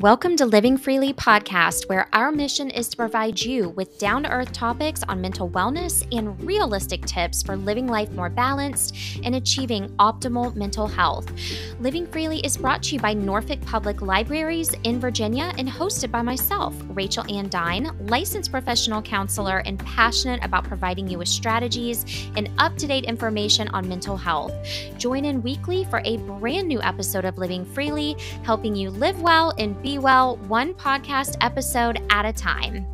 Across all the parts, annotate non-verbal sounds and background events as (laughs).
Welcome to Living Freely podcast, where our mission is to provide you with down to earth topics on mental wellness and realistic tips for living life more balanced and achieving optimal mental health. Living Freely is brought to you by Norfolk Public Libraries in Virginia and hosted by myself, Rachel Ann Dine, licensed professional counselor and passionate about providing you with strategies and up to date information on mental health. Join in weekly for a brand new episode of Living Freely, helping you live well and be well, one podcast episode at a time.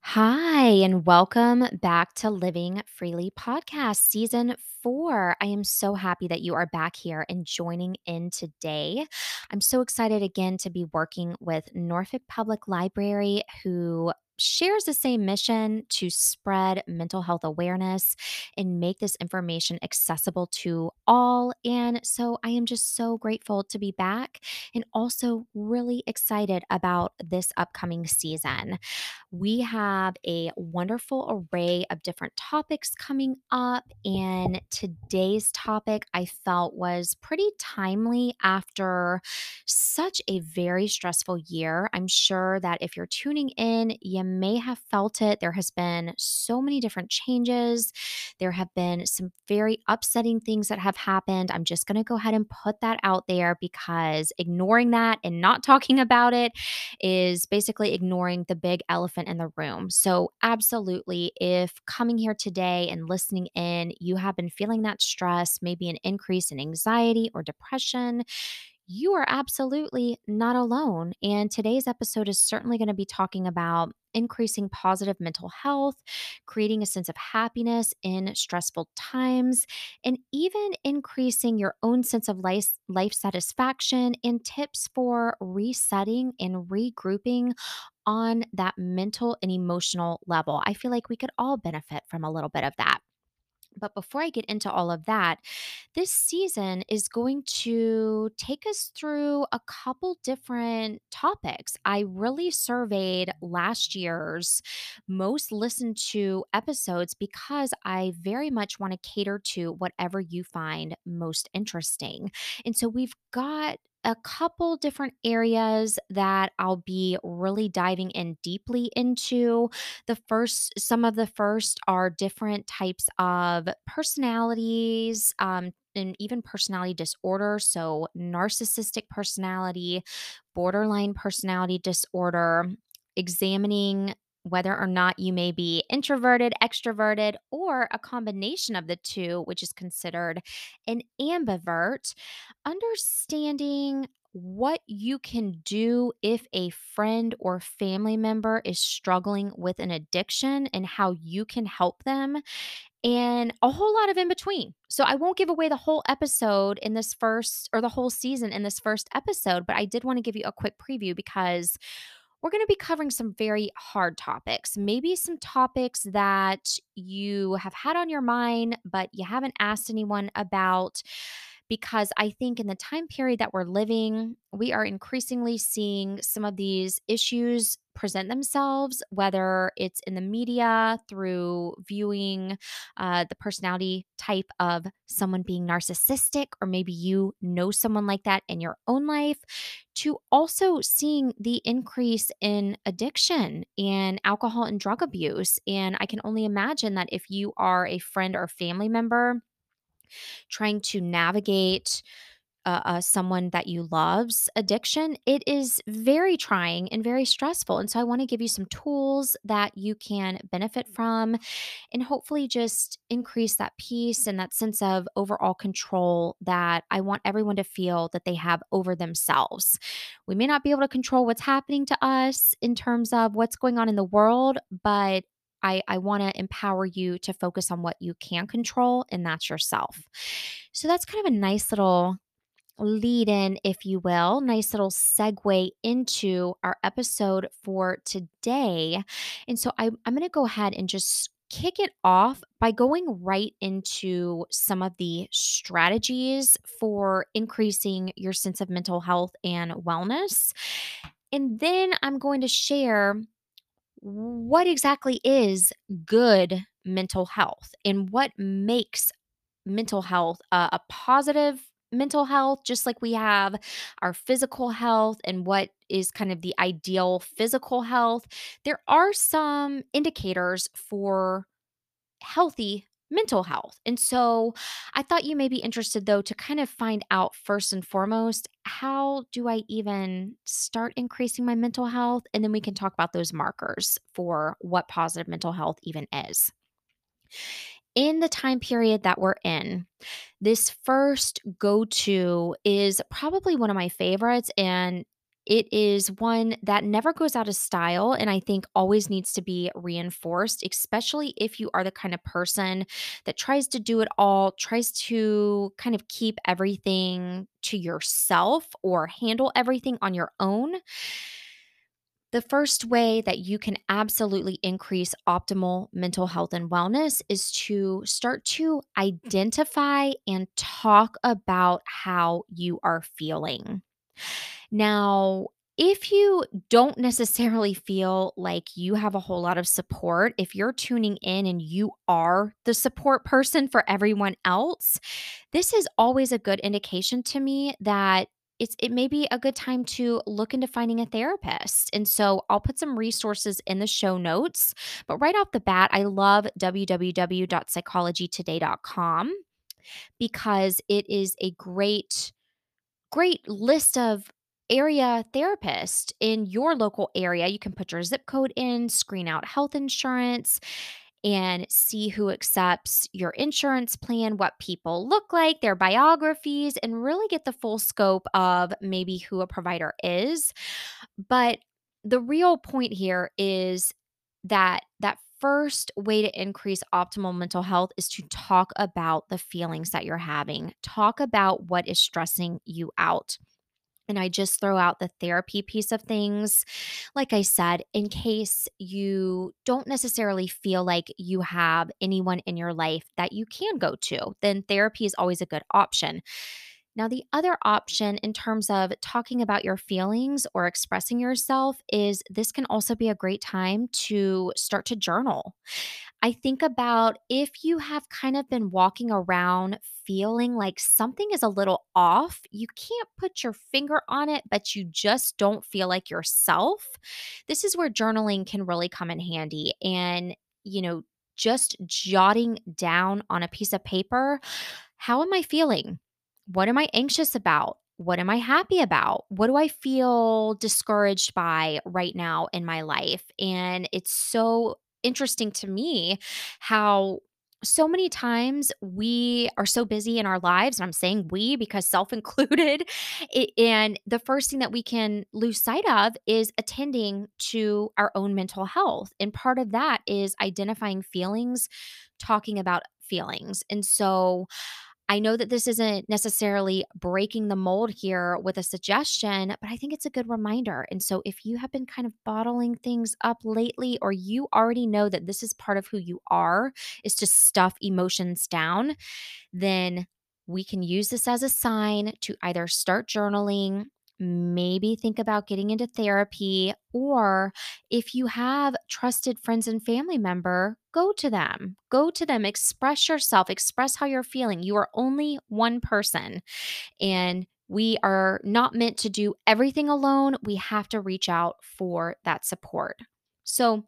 Hi, and welcome back to Living Freely Podcast, Season 4. I am so happy that you are back here and joining in today. I'm so excited again to be working with Norfolk Public Library, who shares the same mission to spread mental health awareness and make this information accessible to all. And so I am just so grateful to be back and also really excited about this upcoming season. We have a wonderful array of different topics coming up, and today's topic I felt was pretty timely after such a very stressful year. I'm sure that if you're tuning in, you may have felt it. There has been so many different changes. There have been some very upsetting things that have happened. I'm just going to go ahead and put that out there because ignoring that and not (laughs) talking about it is basically ignoring the big elephant in the room. So, absolutely, if coming here today and listening in, you have been feeling that stress, maybe an increase in anxiety or depression, you are absolutely not alone. And today's episode is certainly going to be talking about increasing positive mental health, creating a sense of happiness in stressful times, and even increasing your own sense of life, life satisfaction and tips for resetting and regrouping on that mental and emotional level. I feel like we could all benefit from a little bit of that. But before I get into all of that, this season is going to take us through a couple different topics. I really surveyed last year's most listened to episodes because I very much want to cater to whatever you find most interesting. And so we've got a couple different areas that I'll be really diving in deeply into. The first, some of the first are different types of personalities, um, and even personality disorder. So, narcissistic personality, borderline personality disorder, examining whether or not you may be introverted, extroverted, or a combination of the two, which is considered an ambivert, understanding what you can do if a friend or family member is struggling with an addiction and how you can help them and a whole lot of in between. So I won't give away the whole episode in this first or the whole season in this first episode, but I did want to give you a quick preview because we're going to be covering some very hard topics, maybe some topics that you have had on your mind, but you haven't asked anyone about. Because I think in the time period that we're living, we are increasingly seeing some of these issues present themselves, whether it's in the media through viewing uh, the personality type of someone being narcissistic, or maybe you know someone like that in your own life, to also seeing the increase in addiction and alcohol and drug abuse. And I can only imagine that if you are a friend or family member, trying to navigate uh, uh, someone that you love's addiction, it is very trying and very stressful. And so I want to give you some tools that you can benefit from and hopefully just increase that peace and that sense of overall control that I want everyone to feel that they have over themselves. We may not be able to control what's happening to us in terms of what's going on in the world, but I, I want to empower you to focus on what you can control, and that's yourself. So that's kind of a nice little lead in, if you will, nice little segue into our episode for today. And so I, I'm going to go ahead and just kick it off by going right into some of the strategies for increasing your sense of mental health and wellness. And then I'm going to share what exactly is good mental health and what makes mental health, a positive mental health, just like we have our physical health and what is kind of the ideal physical health, there are some indicators for healthy mental health. And so I thought you may be interested, though, to kind of find out first and foremost how do I even start increasing my mental health? And then we can mm-hmm. talk about those markers for what positive mental health even is in the time period that we're in, this first go to is probably one of my favorites. And it is one that never goes out of style and I think always needs to be reinforced, especially if you are the kind of person that tries to do it all, tries to kind of keep everything to yourself or handle everything on your own. The first way that you can absolutely increase optimal mental health and wellness is to start to identify and talk about how you are feeling. Now, if you don't necessarily feel like you have a whole lot of support, if you're tuning in and you are the support person for everyone else, this is always a good indication to me that it's it may be a good time to look into finding a therapist. And so I'll put some resources in the show notes. But right off the bat, I love www.psychologytoday.com because it is a great great list of area therapist in your local area. You can put your zip code in, screen out health insurance, and see who accepts your insurance plan, what people look like, their biographies, and really get the full scope of maybe who a provider is. But the real point here is that that first way to increase optimal mental health is to talk about the feelings that you're having. Talk about what is stressing you out and I just throw out the therapy piece of things. Like I said, in case you don't necessarily feel like you have anyone in your life that you can go to, then therapy is always a good option. Now, the other option in terms of talking about your feelings or expressing yourself is this can also be a great time to start to journal. I think about if you have kind of been walking around feeling like something is a little off, you can't put your finger on it, but you just don't feel like yourself. This is where journaling can really come in handy. And, you know, just jotting down on a piece of paper, how am I feeling? What am I anxious about? What am I happy about? What do I feel discouraged by right now in my life? And it's so interesting to me how so many times we are so busy in our lives and i'm saying we because self (laughs) included and the first thing that we can lose sight of is attending to our own mental health and part of that is identifying feelings talking about feelings and so I know that this isn't necessarily breaking the mold here with a suggestion, but I think it's a good reminder. And so, if you have been kind of bottling things up lately, or you already know that this is part of who you are, is to stuff emotions down, then we can use this as a sign to either start journaling maybe think about getting into therapy or if you have trusted friends and family member go to them. Go to them. Express yourself. Express how you're feeling. You are only one person and we are not meant to do everything alone. We have to reach out for that support. So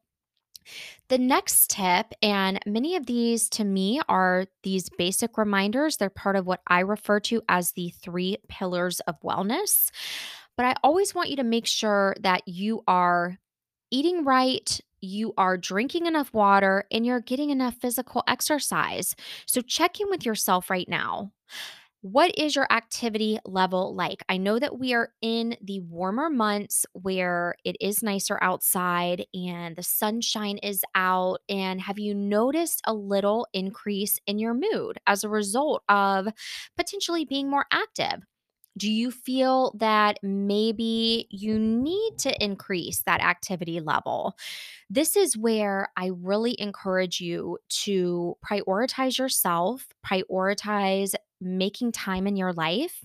the next tip, and many of these to me are these basic reminders. They're part of what I refer to as the three pillars of wellness. But I always want you to make sure that you are eating right, you are drinking enough water, and you're getting enough physical exercise. So check in with yourself right now. What is your activity level like? I know that we are in the warmer months where it is nicer outside and the sunshine is out. And have you noticed a little increase in your mood as a result of potentially being more active? Do you feel that maybe you need to increase that activity level? This is where I really encourage you to prioritize yourself, prioritize making time in your life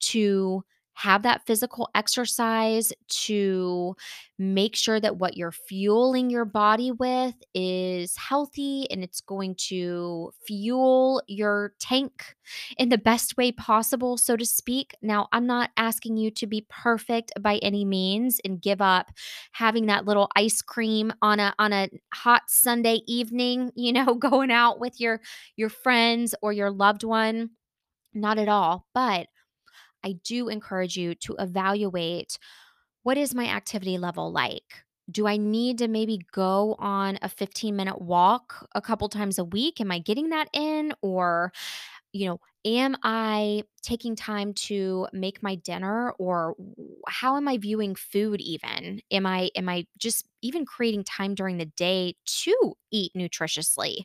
to have that physical exercise to make sure that what you're fueling your body with is healthy and it's going to fuel your tank in the best way possible, so to speak. Now, I'm not asking you to be perfect by any means and give up having that little ice cream on a on a hot Sunday evening, (laughs) you know, going out with your your friends or your loved one. Not at all. But I do encourage you to evaluate what is my activity level like? Do I need to maybe go on a 15 minute walk a couple times a week? Am I getting that in? Or you know, am I taking time to make my dinner or how am I viewing food even? Am I am I just even creating time during the day to eat nutritiously?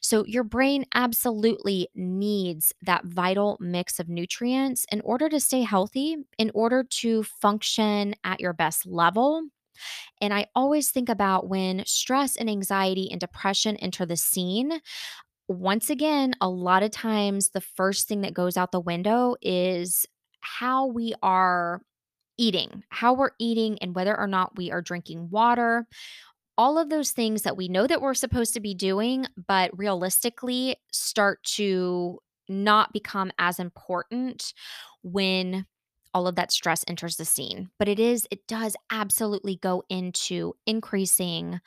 So your brain absolutely needs that vital mix of nutrients in order to stay healthy, in order to function at your best level. And I always think about when stress and anxiety and depression enter the scene, once again, a lot of times the first thing that goes out the window is how we are eating, how we're eating, and whether or not we are drinking water. All of those things that we know that we're supposed to be doing, but realistically start to not become as important when all of that stress enters the scene. But it is, it does absolutely go into increasing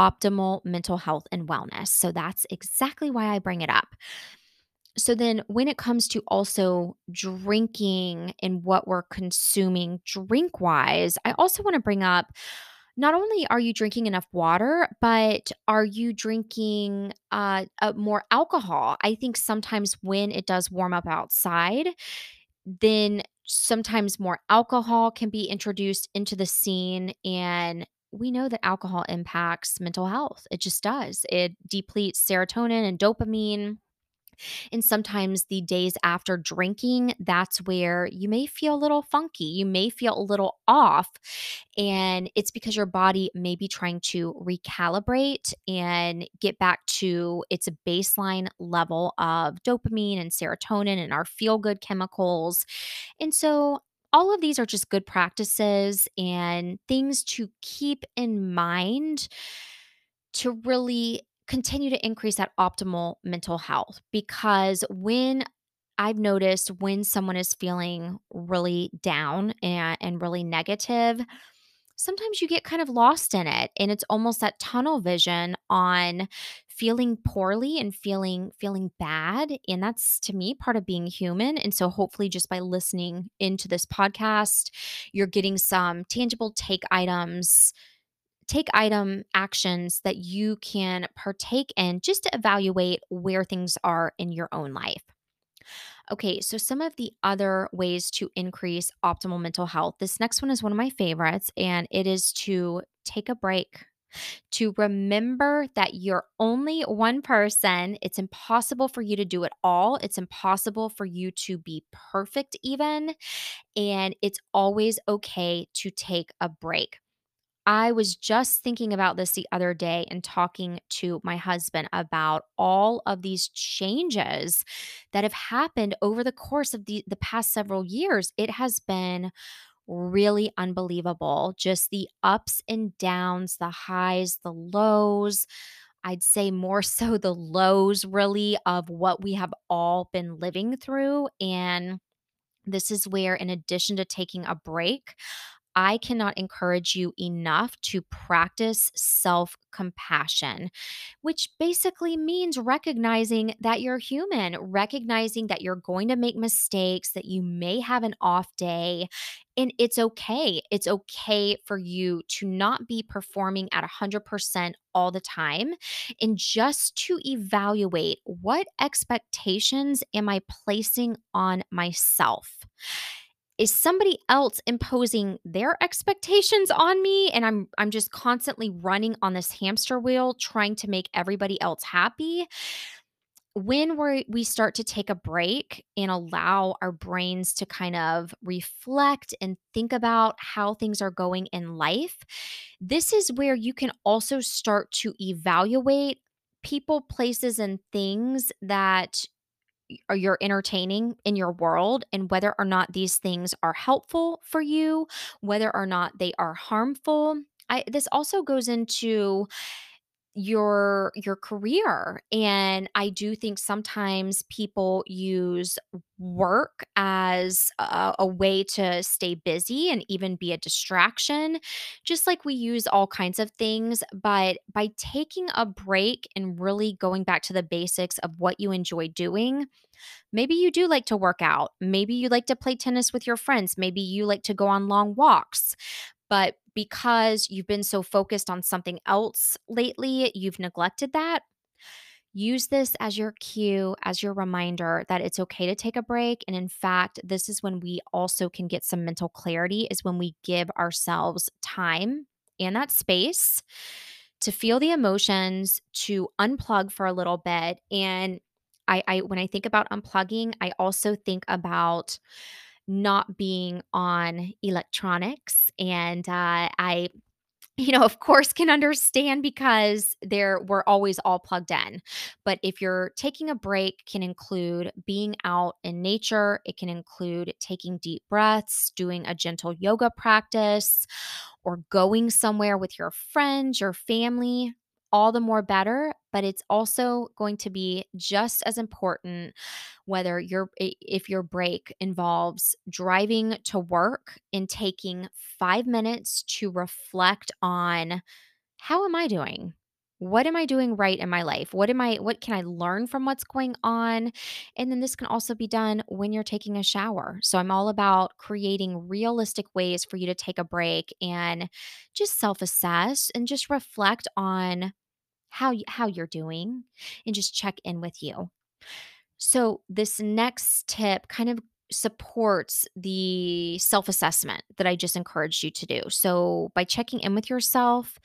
optimal mental health and wellness. So that's exactly why I bring it up. So then when it comes to also drinking and what we're consuming drink wise, I also want to bring up not only are you drinking enough water, but are you drinking uh, uh, more alcohol? I think sometimes when it does warm up outside, then sometimes more alcohol can be introduced into the scene and we know that alcohol impacts mental health. It just does. It depletes serotonin and dopamine and sometimes the days after drinking, that's where you may feel a little funky. You may feel a little off. And it's because your body may be trying to recalibrate and get back to its baseline level of dopamine and serotonin and our feel good chemicals. And so, all of these are just good practices and things to keep in mind to really continue to increase that optimal mental health because when I've noticed when someone is feeling really down and, and really negative, sometimes you get kind of lost in it and it's almost that tunnel vision on feeling poorly and feeling feeling bad and that's to me part of being human and so hopefully just by listening into this podcast you're getting some tangible take items take item actions that you can partake in just to evaluate where things are in your own life. Okay, so some of the other ways to increase optimal mental health. This next one is one of my favorites, and it is to take a break. To remember that you're only one person. It's impossible for you to do it all. It's impossible for you to be perfect, even. And it's always okay to take a break. I was just thinking about this the other day and talking to my husband about all of these changes that have happened over the course of the, the past several years. It has been really unbelievable. Just the ups and downs, the highs, the lows. I'd say more (laughs) so the lows, really, of what we have all been living through. And this is where, in addition to taking a break, I cannot encourage you enough to practice self compassion, which basically means recognizing that you're human, recognizing that you're going to make mistakes, that you may have an off day. And it's okay. It's okay for you to not be performing at 100% all the time and just to evaluate what expectations am I placing on myself is somebody else imposing their expectations on me and I'm I'm just constantly running on this hamster wheel trying to make everybody else happy. When we we start to take a break and allow our brains to kind of reflect and think about how things are going in life, this is where you can also start to evaluate people, places and things that you're entertaining in your world and whether or not these things are helpful for you, whether or not they are harmful. I this also goes into your your career and i do think sometimes people use work as a, a way to stay busy and even be a distraction just like we use all kinds of things but by taking a break and really going back to the basics of what you enjoy doing maybe you do like to work out maybe you like to play tennis with your friends maybe you like to go on long walks but because you've been so focused on something else lately, you've neglected that. Use this as your cue, as your reminder that it's okay to take a break. And in fact, this is when we also can get some mental clarity, is when we give ourselves time and that space to feel the emotions, to unplug for a little bit. And I, I when I think about unplugging, I also think about not being on electronics. And uh, I you know, of course, can understand because there we're always all plugged in. But if you're taking a break, can include being out in nature. It can include taking deep breaths, doing a gentle yoga practice, or going somewhere with your friends, your family. All the more better, but it's also going to be just as important whether your if your break involves driving to work and taking 5 minutes to reflect on how am I doing? What am I doing right in my life? What am I what can I learn from what's going on? And then this can also be done when you're taking a shower. So I'm all about creating realistic ways for you to take a break and just self-assess and just reflect on how how you're doing and just check in with you. So, this next tip kind of supports the self assessment that I just encouraged you to do. So, by checking in with yourself,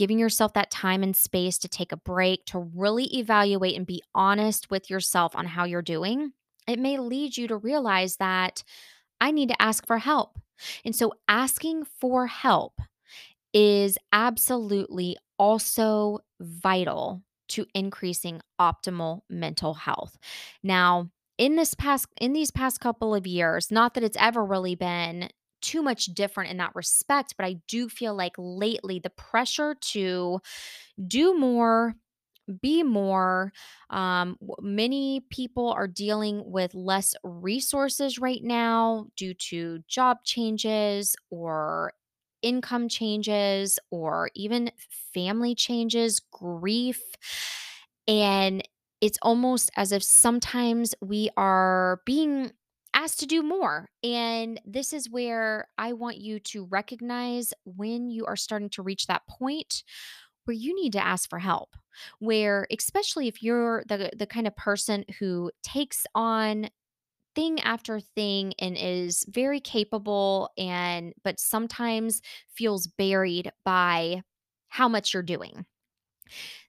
giving yourself that time and space to take a break, to really evaluate and be honest with yourself on how you're doing, it may lead you to realize that I need to ask for help. And so, asking for help is absolutely also vital to increasing optimal mental health. Now, in this past in these past couple of years, not that it's ever really been too much different in that respect, but I do feel like lately the pressure to do more be more. Um, many people are dealing with less resources right now due to job changes or income changes or even family changes, grief. And it's almost as if sometimes we are being asked to do more. And this is where I want you to recognize when you are starting to reach that point where you need to ask for help. Where especially if you're the the kind of person who takes on thing after thing and is very capable and but sometimes feels buried by how much you're doing.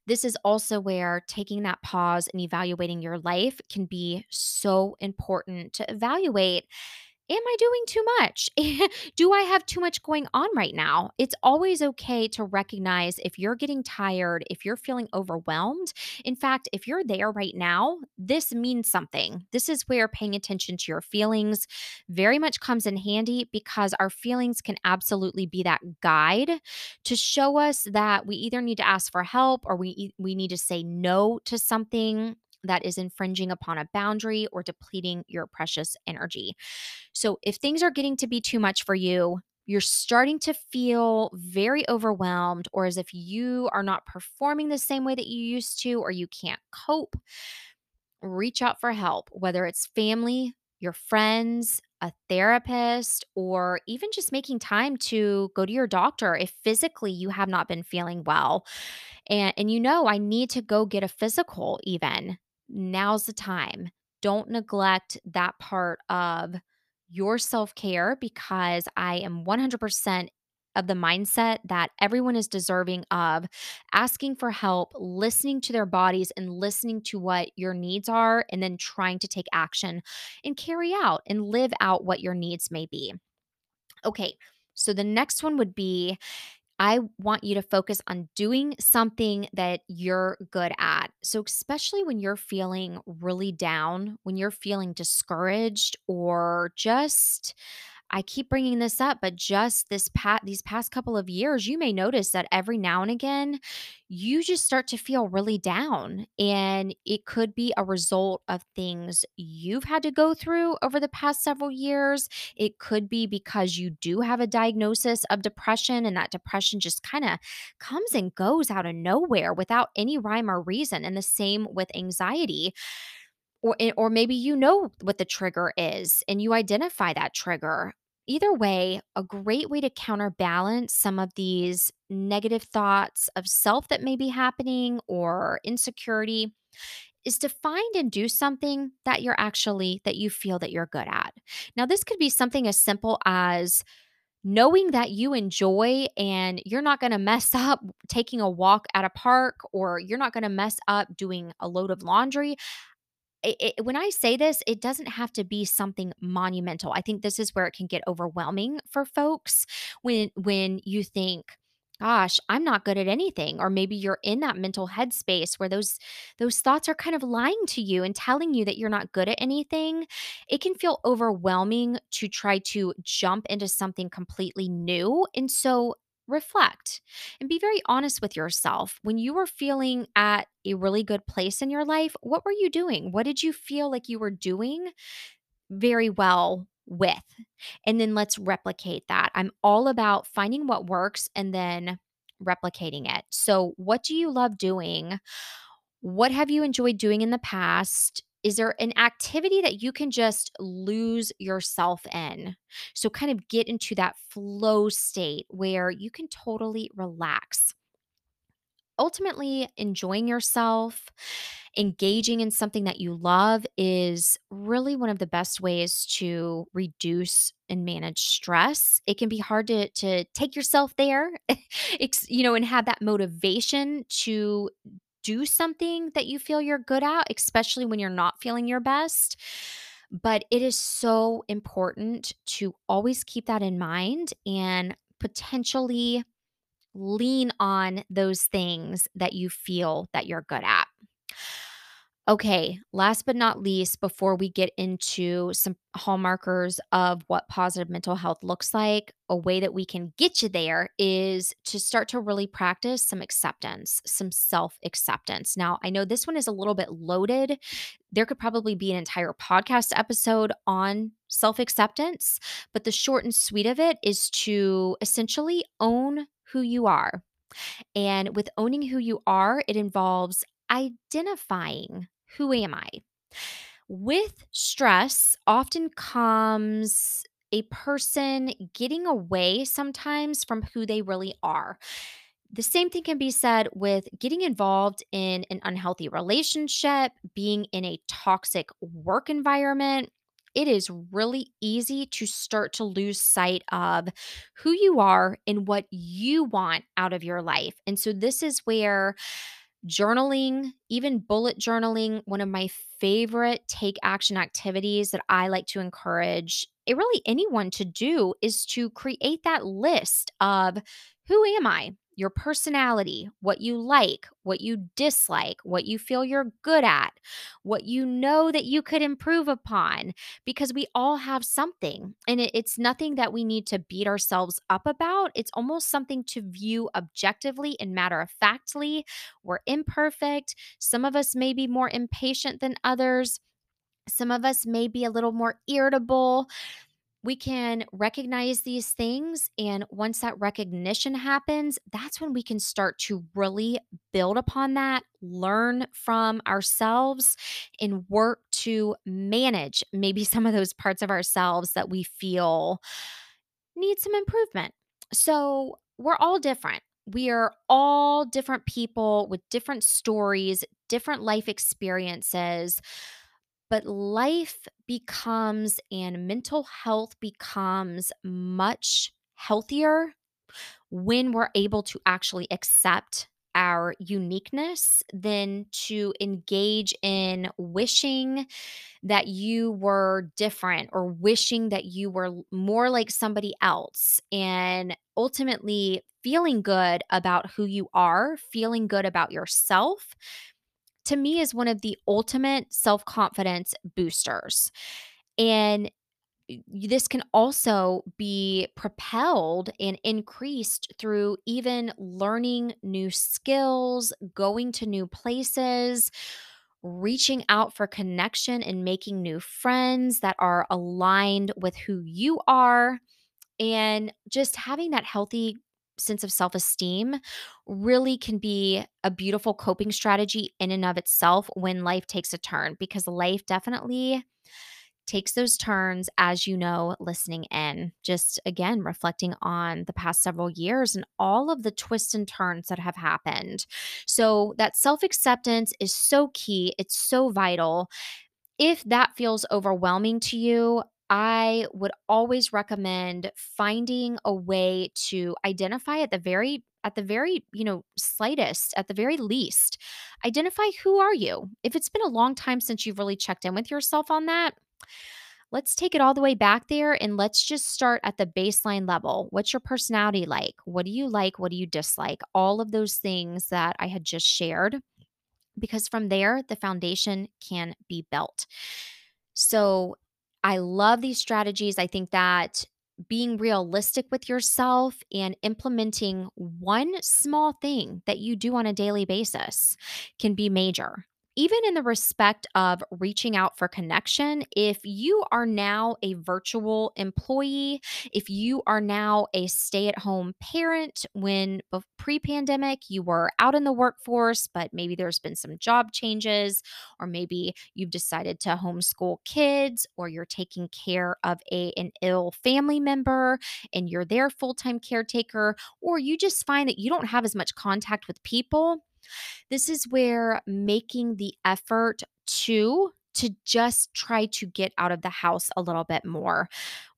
This is also where taking that pause and evaluating your life can be so important to evaluate Am I doing too much? (laughs) Do I have too much going on right now? It's always okay to recognize if you're getting tired, if you're feeling overwhelmed. In fact, if you're there right now, this means something. This is where paying attention to your feelings very much comes in handy because our feelings can absolutely be that guide to show us that we either need to ask for help or we we need to say no to something that is infringing upon a boundary or depleting your precious energy. So, if things are getting to be too much for you, you're starting to feel very overwhelmed, or as if you are not performing the same way that you used to, or you can't cope, reach out for help, whether it's family, your friends, a therapist, or even just making time to go to your doctor if physically you have not been feeling well. And, and you know, I need to go get a physical, even. Now's the time. Don't neglect that part of your self care because I am 100% of the mindset that everyone is deserving of asking for help, listening to their bodies, and listening to what your needs are, and then trying to take action and carry out and live out what your needs may be. Okay, so the next one would be I want you to focus on doing something that you're good at. So, especially when you're feeling really down, when you're feeling discouraged, or just I keep bringing this up, but just this pat these past couple of years, you may notice that every now and again, you just start to feel really down. And it could be a result of things you've had to go through over the past several years. It could be because you do have a diagnosis of depression, and that depression just kind of comes and goes out of nowhere without any rhyme or reason. And the same with anxiety or eh, or maybe you know what the trigger is and you identify that trigger. Either way, a great way to counterbalance some of these negative thoughts of self that may be happening or insecurity is to find and do something that you're actually that you feel that you're good at. Now, this could be something as simple as knowing that you enjoy and you're not going to mess (laughs) up taking a walk at a park or you're not going to mess up doing a load of laundry it, it, when I say this, it doesn't have to be something monumental. I think this is where it can get overwhelming for folks when when you think, gosh, I'm not good at anything or maybe you're in that mental headspace where those those thoughts are kind of lying to you and telling you that you're not good at anything. It can feel overwhelming to try to jump into something completely new. And so reflect and be very honest with yourself. When you were feeling at a really good place in your life, what were you doing? What did you feel like you were doing very well with? And then let's replicate that. I'm all about finding what works and then replicating it. So, what do you love doing? What have you enjoyed doing in the past? Is there an activity that you can just lose yourself in? So, kind of get into that flow state where you can totally relax. Ultimately, enjoying yourself, engaging in something that you love is really one of the best ways to reduce and manage stress. It can be hard to to take yourself there, (laughs) you know, and have that motivation to do something that you feel you're good at, especially when you're not feeling your best. But it is so important to always keep that in mind and potentially lean on those things that you feel that you're good at. Okay, last but not least, before we get into some hallmarkers of what positive mental health looks like, a way that we can get you there is to start to really practice some acceptance, some self acceptance. Now, I know this one is a little bit loaded. There could probably be an entire podcast episode on self acceptance, but the short and sweet of it is to essentially own who you are. And with owning who you are, it involves identifying who am I? With stress often comes a person getting away sometimes from who they really are. The same thing can be said with getting involved in an unhealthy relationship, being in a toxic work environment. It is really easy to start to lose sight of who you are and what you want out of your life. And so, this is where journaling, even bullet journaling, one of my favorite take action activities that I like to encourage it really anyone to do is to create that list of who am I? Your personality, what you like, what you dislike, what you feel you're good at, what you know that you could improve upon, because we all have something. And it, it's nothing that we need to beat ourselves up about. It's almost something to view objectively and matter of factly. We're imperfect. Some of us may be more impatient than others. Some of us may be a little more irritable we can recognize these things. And once that recognition happens, that's when we can start to really build upon that, learn from ourselves, and work to manage maybe (laughs) some of those parts of ourselves that we feel need some improvement. So we're all different. We are all different people with different stories, different life experiences but life becomes and mental health becomes much healthier when we're able to actually accept our uniqueness than to engage in wishing that you were different or wishing that you were more like somebody else. And ultimately feeling good about who you are, feeling good about yourself, to me is one of the ultimate self-confidence boosters. And this can also be propelled and increased through even learning new skills, going to new places, reaching out for connection and making new friends that are aligned with who you are. And just having that healthy sense of self esteem really can be a beautiful coping strategy in and of itself when life takes a turn because life definitely takes those turns as you know listening in just again reflecting on the past several years and all of the twists and turns that have happened. So that self-acceptance is so key it's so vital. If that feels overwhelming to you I would always recommend finding a way to identify at the very at the very, you know, slightest, at the very least, identify who are you? If it's been a long time since you've really checked in with yourself on that, let's take it all the way back there and let's just start at the baseline level. What's your personality like? What do you like? What do you dislike? All of those things that I had just shared, because from there, the foundation can be built. So I love these strategies. I think that being realistic with yourself and implementing one small thing that you do on a daily basis can be major even in the respect of reaching out for connection, if you are now a virtual employee, if you are now a stay at home parent, when pre pandemic you were out in the workforce, but maybe there's been some job changes, or maybe you've decided to homeschool kids, or you're taking care of a, an ill family member and you're their full time caretaker, or you just find that you don't have as much contact with people this is where making the effort to to just try to get out of the house a little bit more.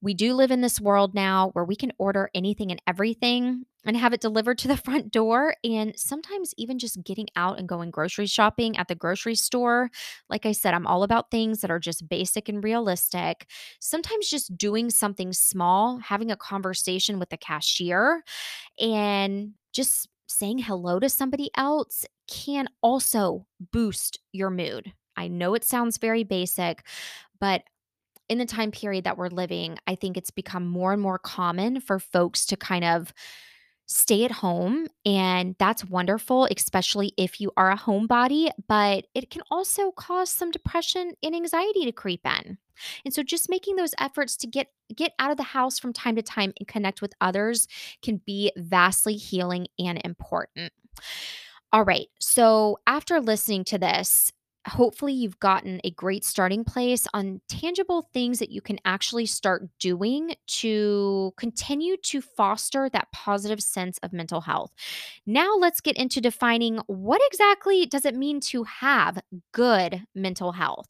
We do live in this world now where we can order anything and everything and have it delivered to the (laughs) front door. And sometimes even just getting out and going grocery shopping at the grocery store. Like I said, I'm all about things that are just basic and realistic. Sometimes just doing something small, having a conversation with the cashier, and just saying hello to somebody else can also boost your mood. I know it sounds very basic, but in the time period that we're living, I think it's become more and more common for folks to kind of stay at home. And that's wonderful, especially if you are a homebody, but it can also cause some depression and anxiety to creep in. And so just making those efforts to get get out of the house from time to time and connect with others can be vastly healing and important. All right. So after listening to this, hopefully you've gotten a great starting place on tangible things that you can actually start doing to continue to foster that positive sense of mental health. Now let's get into defining what exactly does it mean to have good mental health?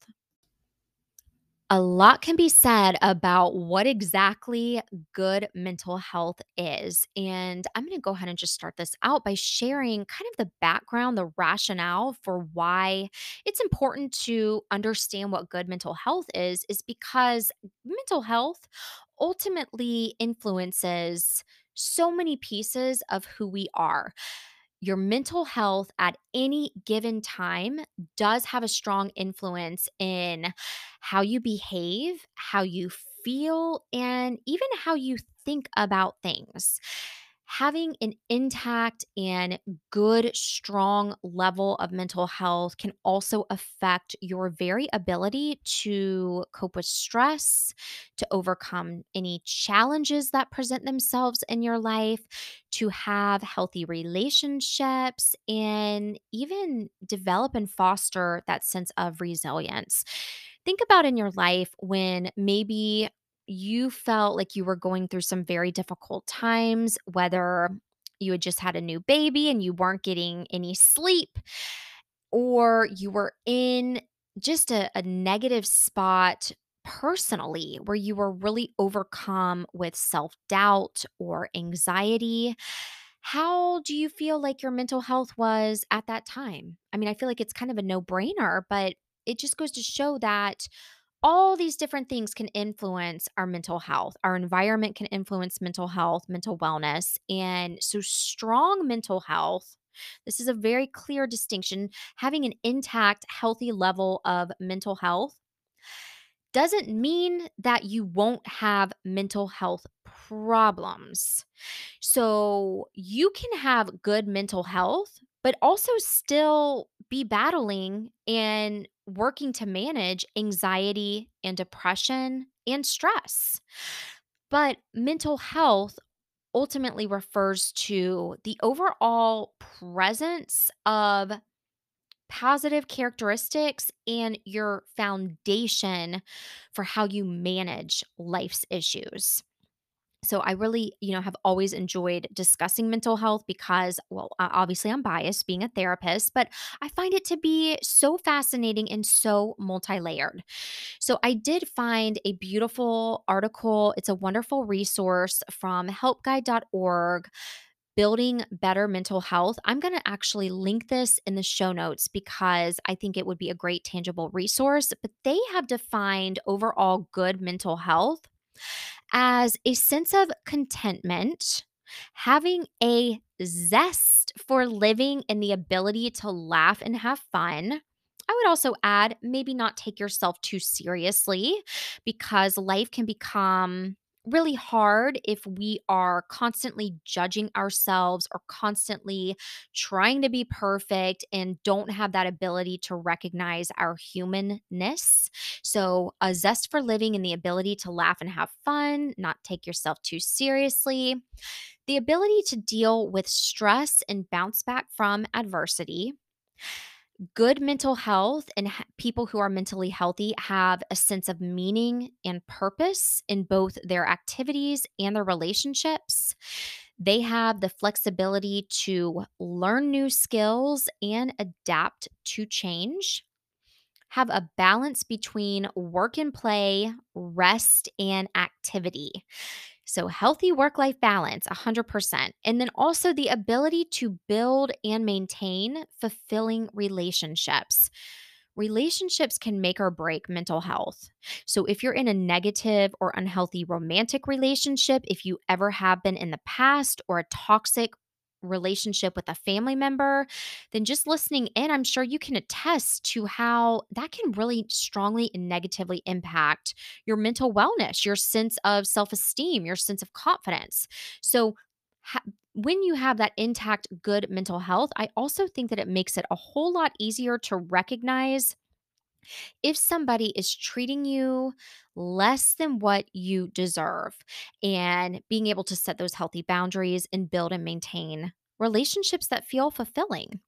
A lot can be said about what exactly good mental health is. And I'm going to go ahead and just start this out by sharing kind of the background, the rationale for why it's important to understand what good mental health is, is because mental health ultimately influences so many pieces of who we are your mental health at any given time does have a strong influence in how you behave, how you feel, and even how you think about things having an intact and good, strong level of mental health can also affect your very ability to cope with stress, to overcome any challenges that present themselves in your life, to have healthy relationships, and even develop and foster that sense of resilience. Think about in your life when maybe you felt like you were going through some very difficult times, whether you had just had a new baby and you weren't getting any sleep, or you were in just a, a negative spot personally where you were really overcome with self doubt or anxiety. How do you feel like your mental health was at that time? I mean, I feel like it's kind of a no brainer, but it just goes to show that all these different things can influence our mental health. Our environment can influence mental health, mental wellness. And so, strong mental health, this is a very clear distinction. Having an intact, healthy level of mental health doesn't mean that you won't have mental health problems. So, you can have good mental health, but also still be battling and working to manage anxiety and depression and stress. But mental health ultimately refers to the overall presence of positive characteristics and your foundation for how you manage life's issues. So I really, you know, have always enjoyed discussing mental health because, well, obviously I'm biased being a therapist, but I find it to be so fascinating and so multi layered. So I did find a beautiful article. It's a wonderful resource from helpguide.org. Building better mental health. I'm going to actually link this in the show notes because I think it would be a great tangible resource. But they have defined overall good mental health as a sense of contentment, having a zest for living and the ability to laugh and have fun. I would also add maybe not take yourself too seriously because life can become really hard if we are constantly judging ourselves or constantly trying to be perfect and don't have that ability to recognize our humanness. So, a zest for living and the ability to laugh and have fun, not take yourself too seriously, the ability to deal with stress and bounce back from adversity good mental health and h- people who are mentally healthy have a sense of meaning and purpose in both their activities and their relationships. They have the flexibility to learn new skills and adapt to change. Have a balance between work and play, rest and activity. So, healthy work life balance, 100%. And then also the ability to build and maintain fulfilling relationships. Relationships can make or break mental health. So, if you're in a negative or unhealthy romantic relationship, if you ever have been in the past, or a toxic relationship with a family member, then just listening in, I'm sure you can attest to how that can really strongly and negatively impact your mental wellness, your sense of self esteem, your sense of confidence. So, ha- when you have that intact, good mental health, I also think that it makes it a whole lot easier to recognize if somebody is treating you less than what you deserve and being able to set those healthy boundaries and build and maintain relationships that feel fulfilling.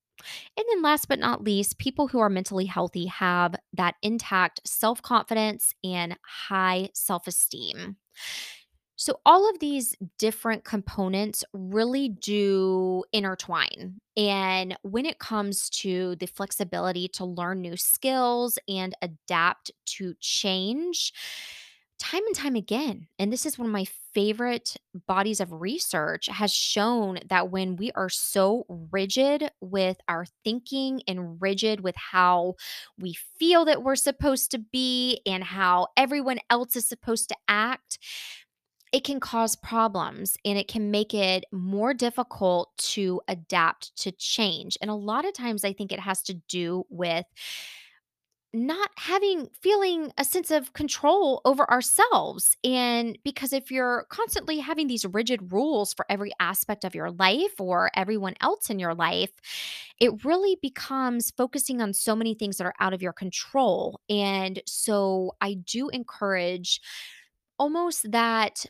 And then, last but not least, people who are mentally healthy have that intact self confidence and high self esteem. So, all of these different components really do intertwine. And when it comes to the flexibility to learn new skills and adapt to change, time and time again, and this is one of my favorite bodies of research, has shown that when we are so rigid with our thinking and rigid with how we feel that we're supposed to be and how everyone else is supposed to act, it can cause problems and it can make it more difficult to adapt to change. And a lot of times, I think it has to do with not having feeling a sense of control over ourselves. And because if you're constantly having these rigid rules for every aspect of your life or everyone else in your life, it really becomes focusing on so many things that are out of your control. And so I do encourage almost that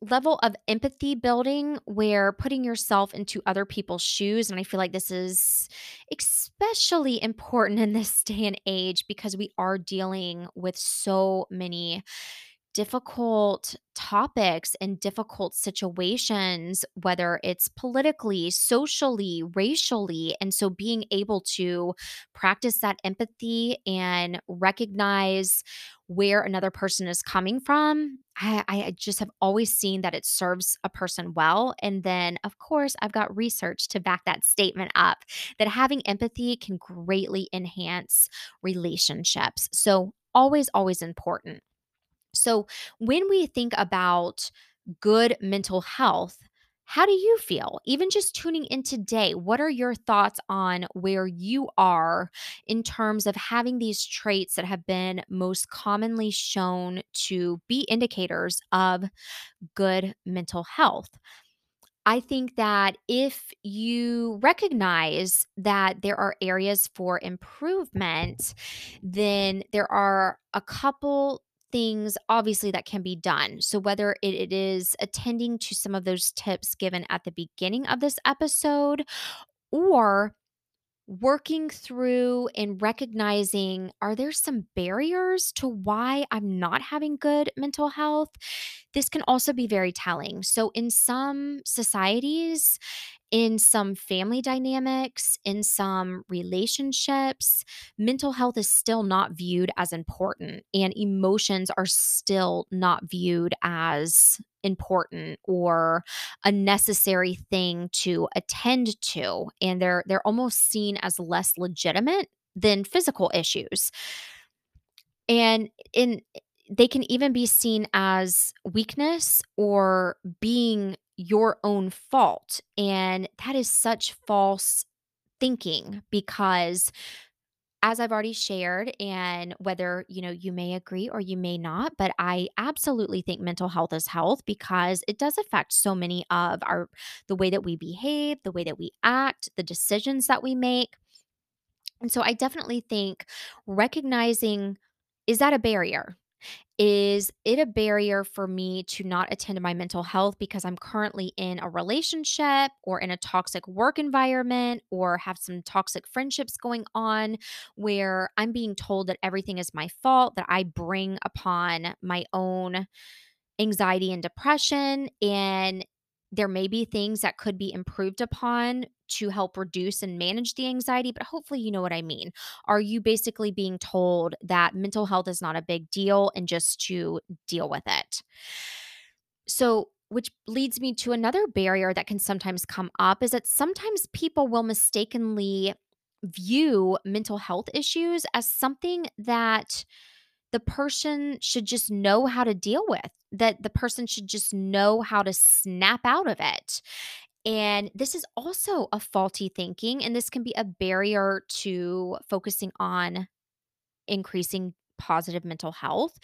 level of empathy building where putting yourself into other people's shoes and i feel like this is especially important in this day and age because we are dealing with so many difficult topics and difficult situations, whether it's politically, socially, racially. And so being able to practice that empathy and recognize where another person is coming from, I, I just have always seen that it serves a person well. And then, of course, I've got research to back that statement up that having empathy can greatly enhance relationships. So, always, always important. So, when we think about good mental health, how do you feel? Even just tuning in today, what are your thoughts on where you are in terms of having these traits that have been most commonly shown to be indicators of good mental health? I think that if you recognize that there are areas for improvement, then there are a couple things obviously that can be done. So, whether it, it is attending to some of those tips given at the beginning of this episode or working through and recognizing are there some barriers to why I'm not having good mental health? This can also be very telling. So, in some societies, in some family dynamics, in some relationships, mental health is still not viewed as important, and emotions are still not viewed as important or a necessary thing to attend to and they're they're almost seen as less legitimate than physical issues. And in they can even be seen as weakness or being your own fault and that is such false thinking because as I've already shared, and whether, you know, you may agree or you may not, but I absolutely think mental health is health because it does affect so many of our the way that we behave, the way that we act, the decisions that we make. And so I definitely think recognizing is that a barrier? Is it a barrier for me to not attend to my mental health because I'm currently in a relationship or in a toxic work environment or have some toxic friendships going on where I'm being told that everything is my fault, that I bring upon my own anxiety and depression. And there may be things that could be improved upon to help reduce and manage the anxiety, but hopefully you know what I mean. Are you basically being told that mental health is not a big deal and just to deal with it? So, which leads me to another barrier that can sometimes come up is that sometimes people will mistakenly view mental health issues as something that the person should just know how to deal with, that the person should just know how to snap out of it. And this is also a faulty thinking, and this can be a barrier to focusing on increasing positive mental health.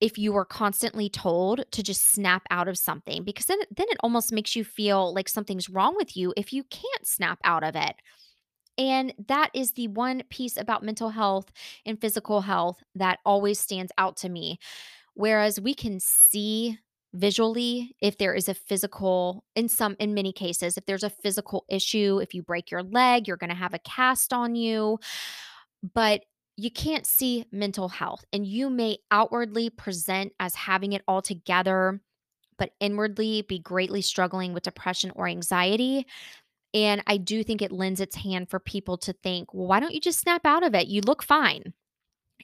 If you are constantly told to just snap out of something, because then, then it almost makes you feel like something's wrong with you if you can't snap out of it. And that is the one piece about mental health and physical health that always stands out to me. Whereas we can see visually if there is a physical in some in many cases if there's a physical issue if you break your leg you're going to have a cast on you but you can't see mental health and you may outwardly present as having it all together but inwardly be greatly struggling with depression or anxiety and I do think it lends its hand for people to think, well, why don't you just snap out of it? You look fine.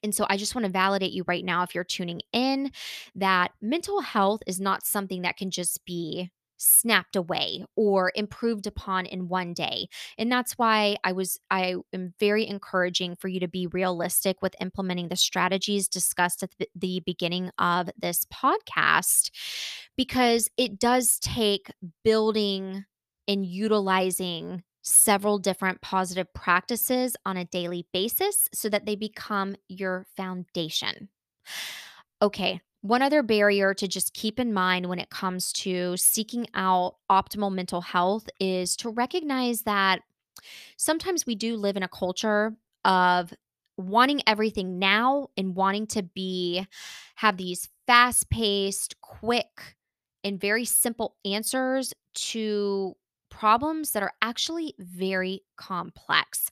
And so I just want to validate you right now if you're tuning in that mental health is not something that can just be snapped away or improved upon in one day. And that's why I was I am very encouraging for you to be realistic with implementing the strategies discussed at the beginning of this podcast because it does take building and utilizing several different positive practices on a daily basis so that they become your foundation. Okay, one other barrier to just keep in mind when it comes to seeking out optimal mental health is to recognize that sometimes we do live in a culture of wanting everything now and wanting to be have these fast-paced, quick, and very simple answers to problems that are actually very complex.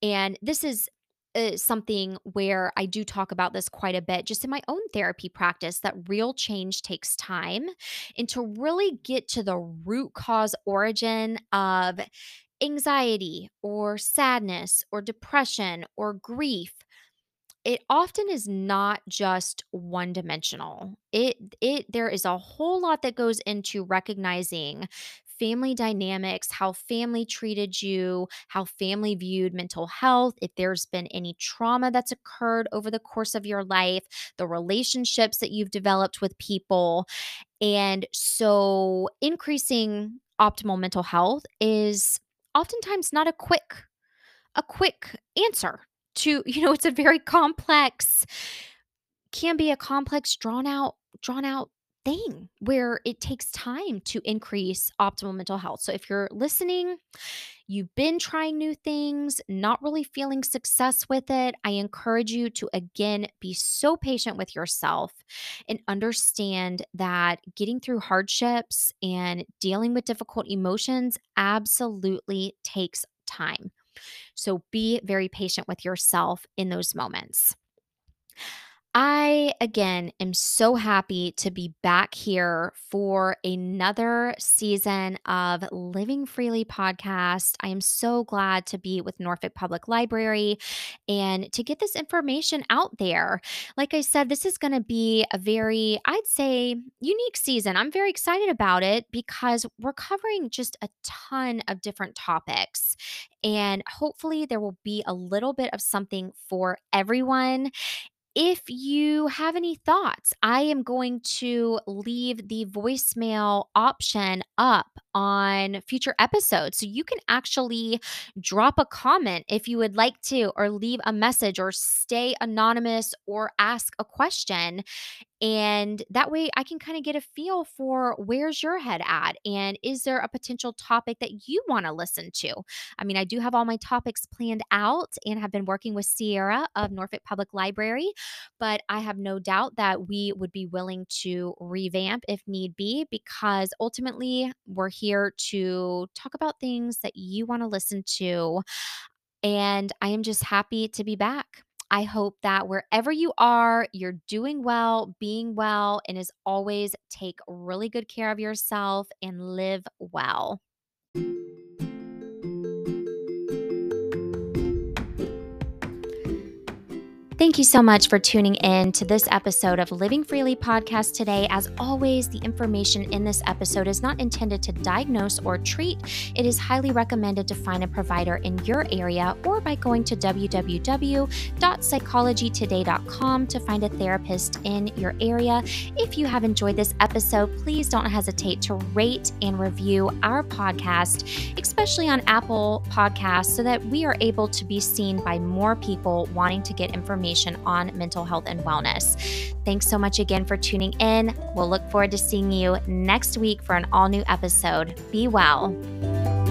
And this is uh, something where I do talk about this quite a bit just in my own therapy practice that real change takes time. And to really get to the root cause origin of anxiety or sadness or depression or grief it often is not just one dimensional it it there is a whole lot that goes into recognizing family dynamics, how family treated you, how family viewed mental health, if there's been any trauma that's occurred over the course of your life, the relationships that you've developed with people. And so, increasing optimal mental health is oftentimes not a quick a quick answer to (laughs) you know it's a very complex can be a complex drawn out drawn out thing where it takes time to increase optimal mental health. So if you're listening, you've been trying new things, not really feeling success with it, I encourage you to again be so patient with yourself and understand that getting through hardships and dealing with difficult emotions absolutely takes time. So be very patient with yourself in those moments. I, again, am so happy to be back here for another season of Living Freely podcast. I am so glad to be with Norfolk Public Library and to get this information out there. Like I said, this is going to be a very, I'd say, unique season. I'm very excited about it because we're covering just a ton of different topics. And hopefully, there will be a little bit of something for everyone if you have any thoughts, I am going to leave the voicemail option up on future episodes. So you can actually drop a comment if you would like to, or leave a message, or stay anonymous, or ask a question. And that way I can kind of get a feel for where's your head at and is there a potential topic that you want to listen to? I mean, I do have all my topics planned out and have been working with Sierra of Norfolk Public Library, but I have no doubt that we would be willing to revamp if need be because ultimately we're here to talk about things that you want to listen to. And I am just happy to be back. I hope that wherever you are, you're doing well, being well, and as always, take really good care of yourself and live well. Thank you so much for tuning in to this episode of Living Freely podcast today. As always, the information in this episode is not intended to diagnose or treat. It is highly recommended to find a provider in your area or by going to www.psychologytoday.com to find a therapist in your area. If you have enjoyed this episode, please don't hesitate to rate and review our podcast, especially on Apple Podcasts, so that we are able to be seen by more people wanting to get information information on mental health and wellness. Thanks so much again for tuning in. We'll look forward to seeing you next week for an all new episode. Be well.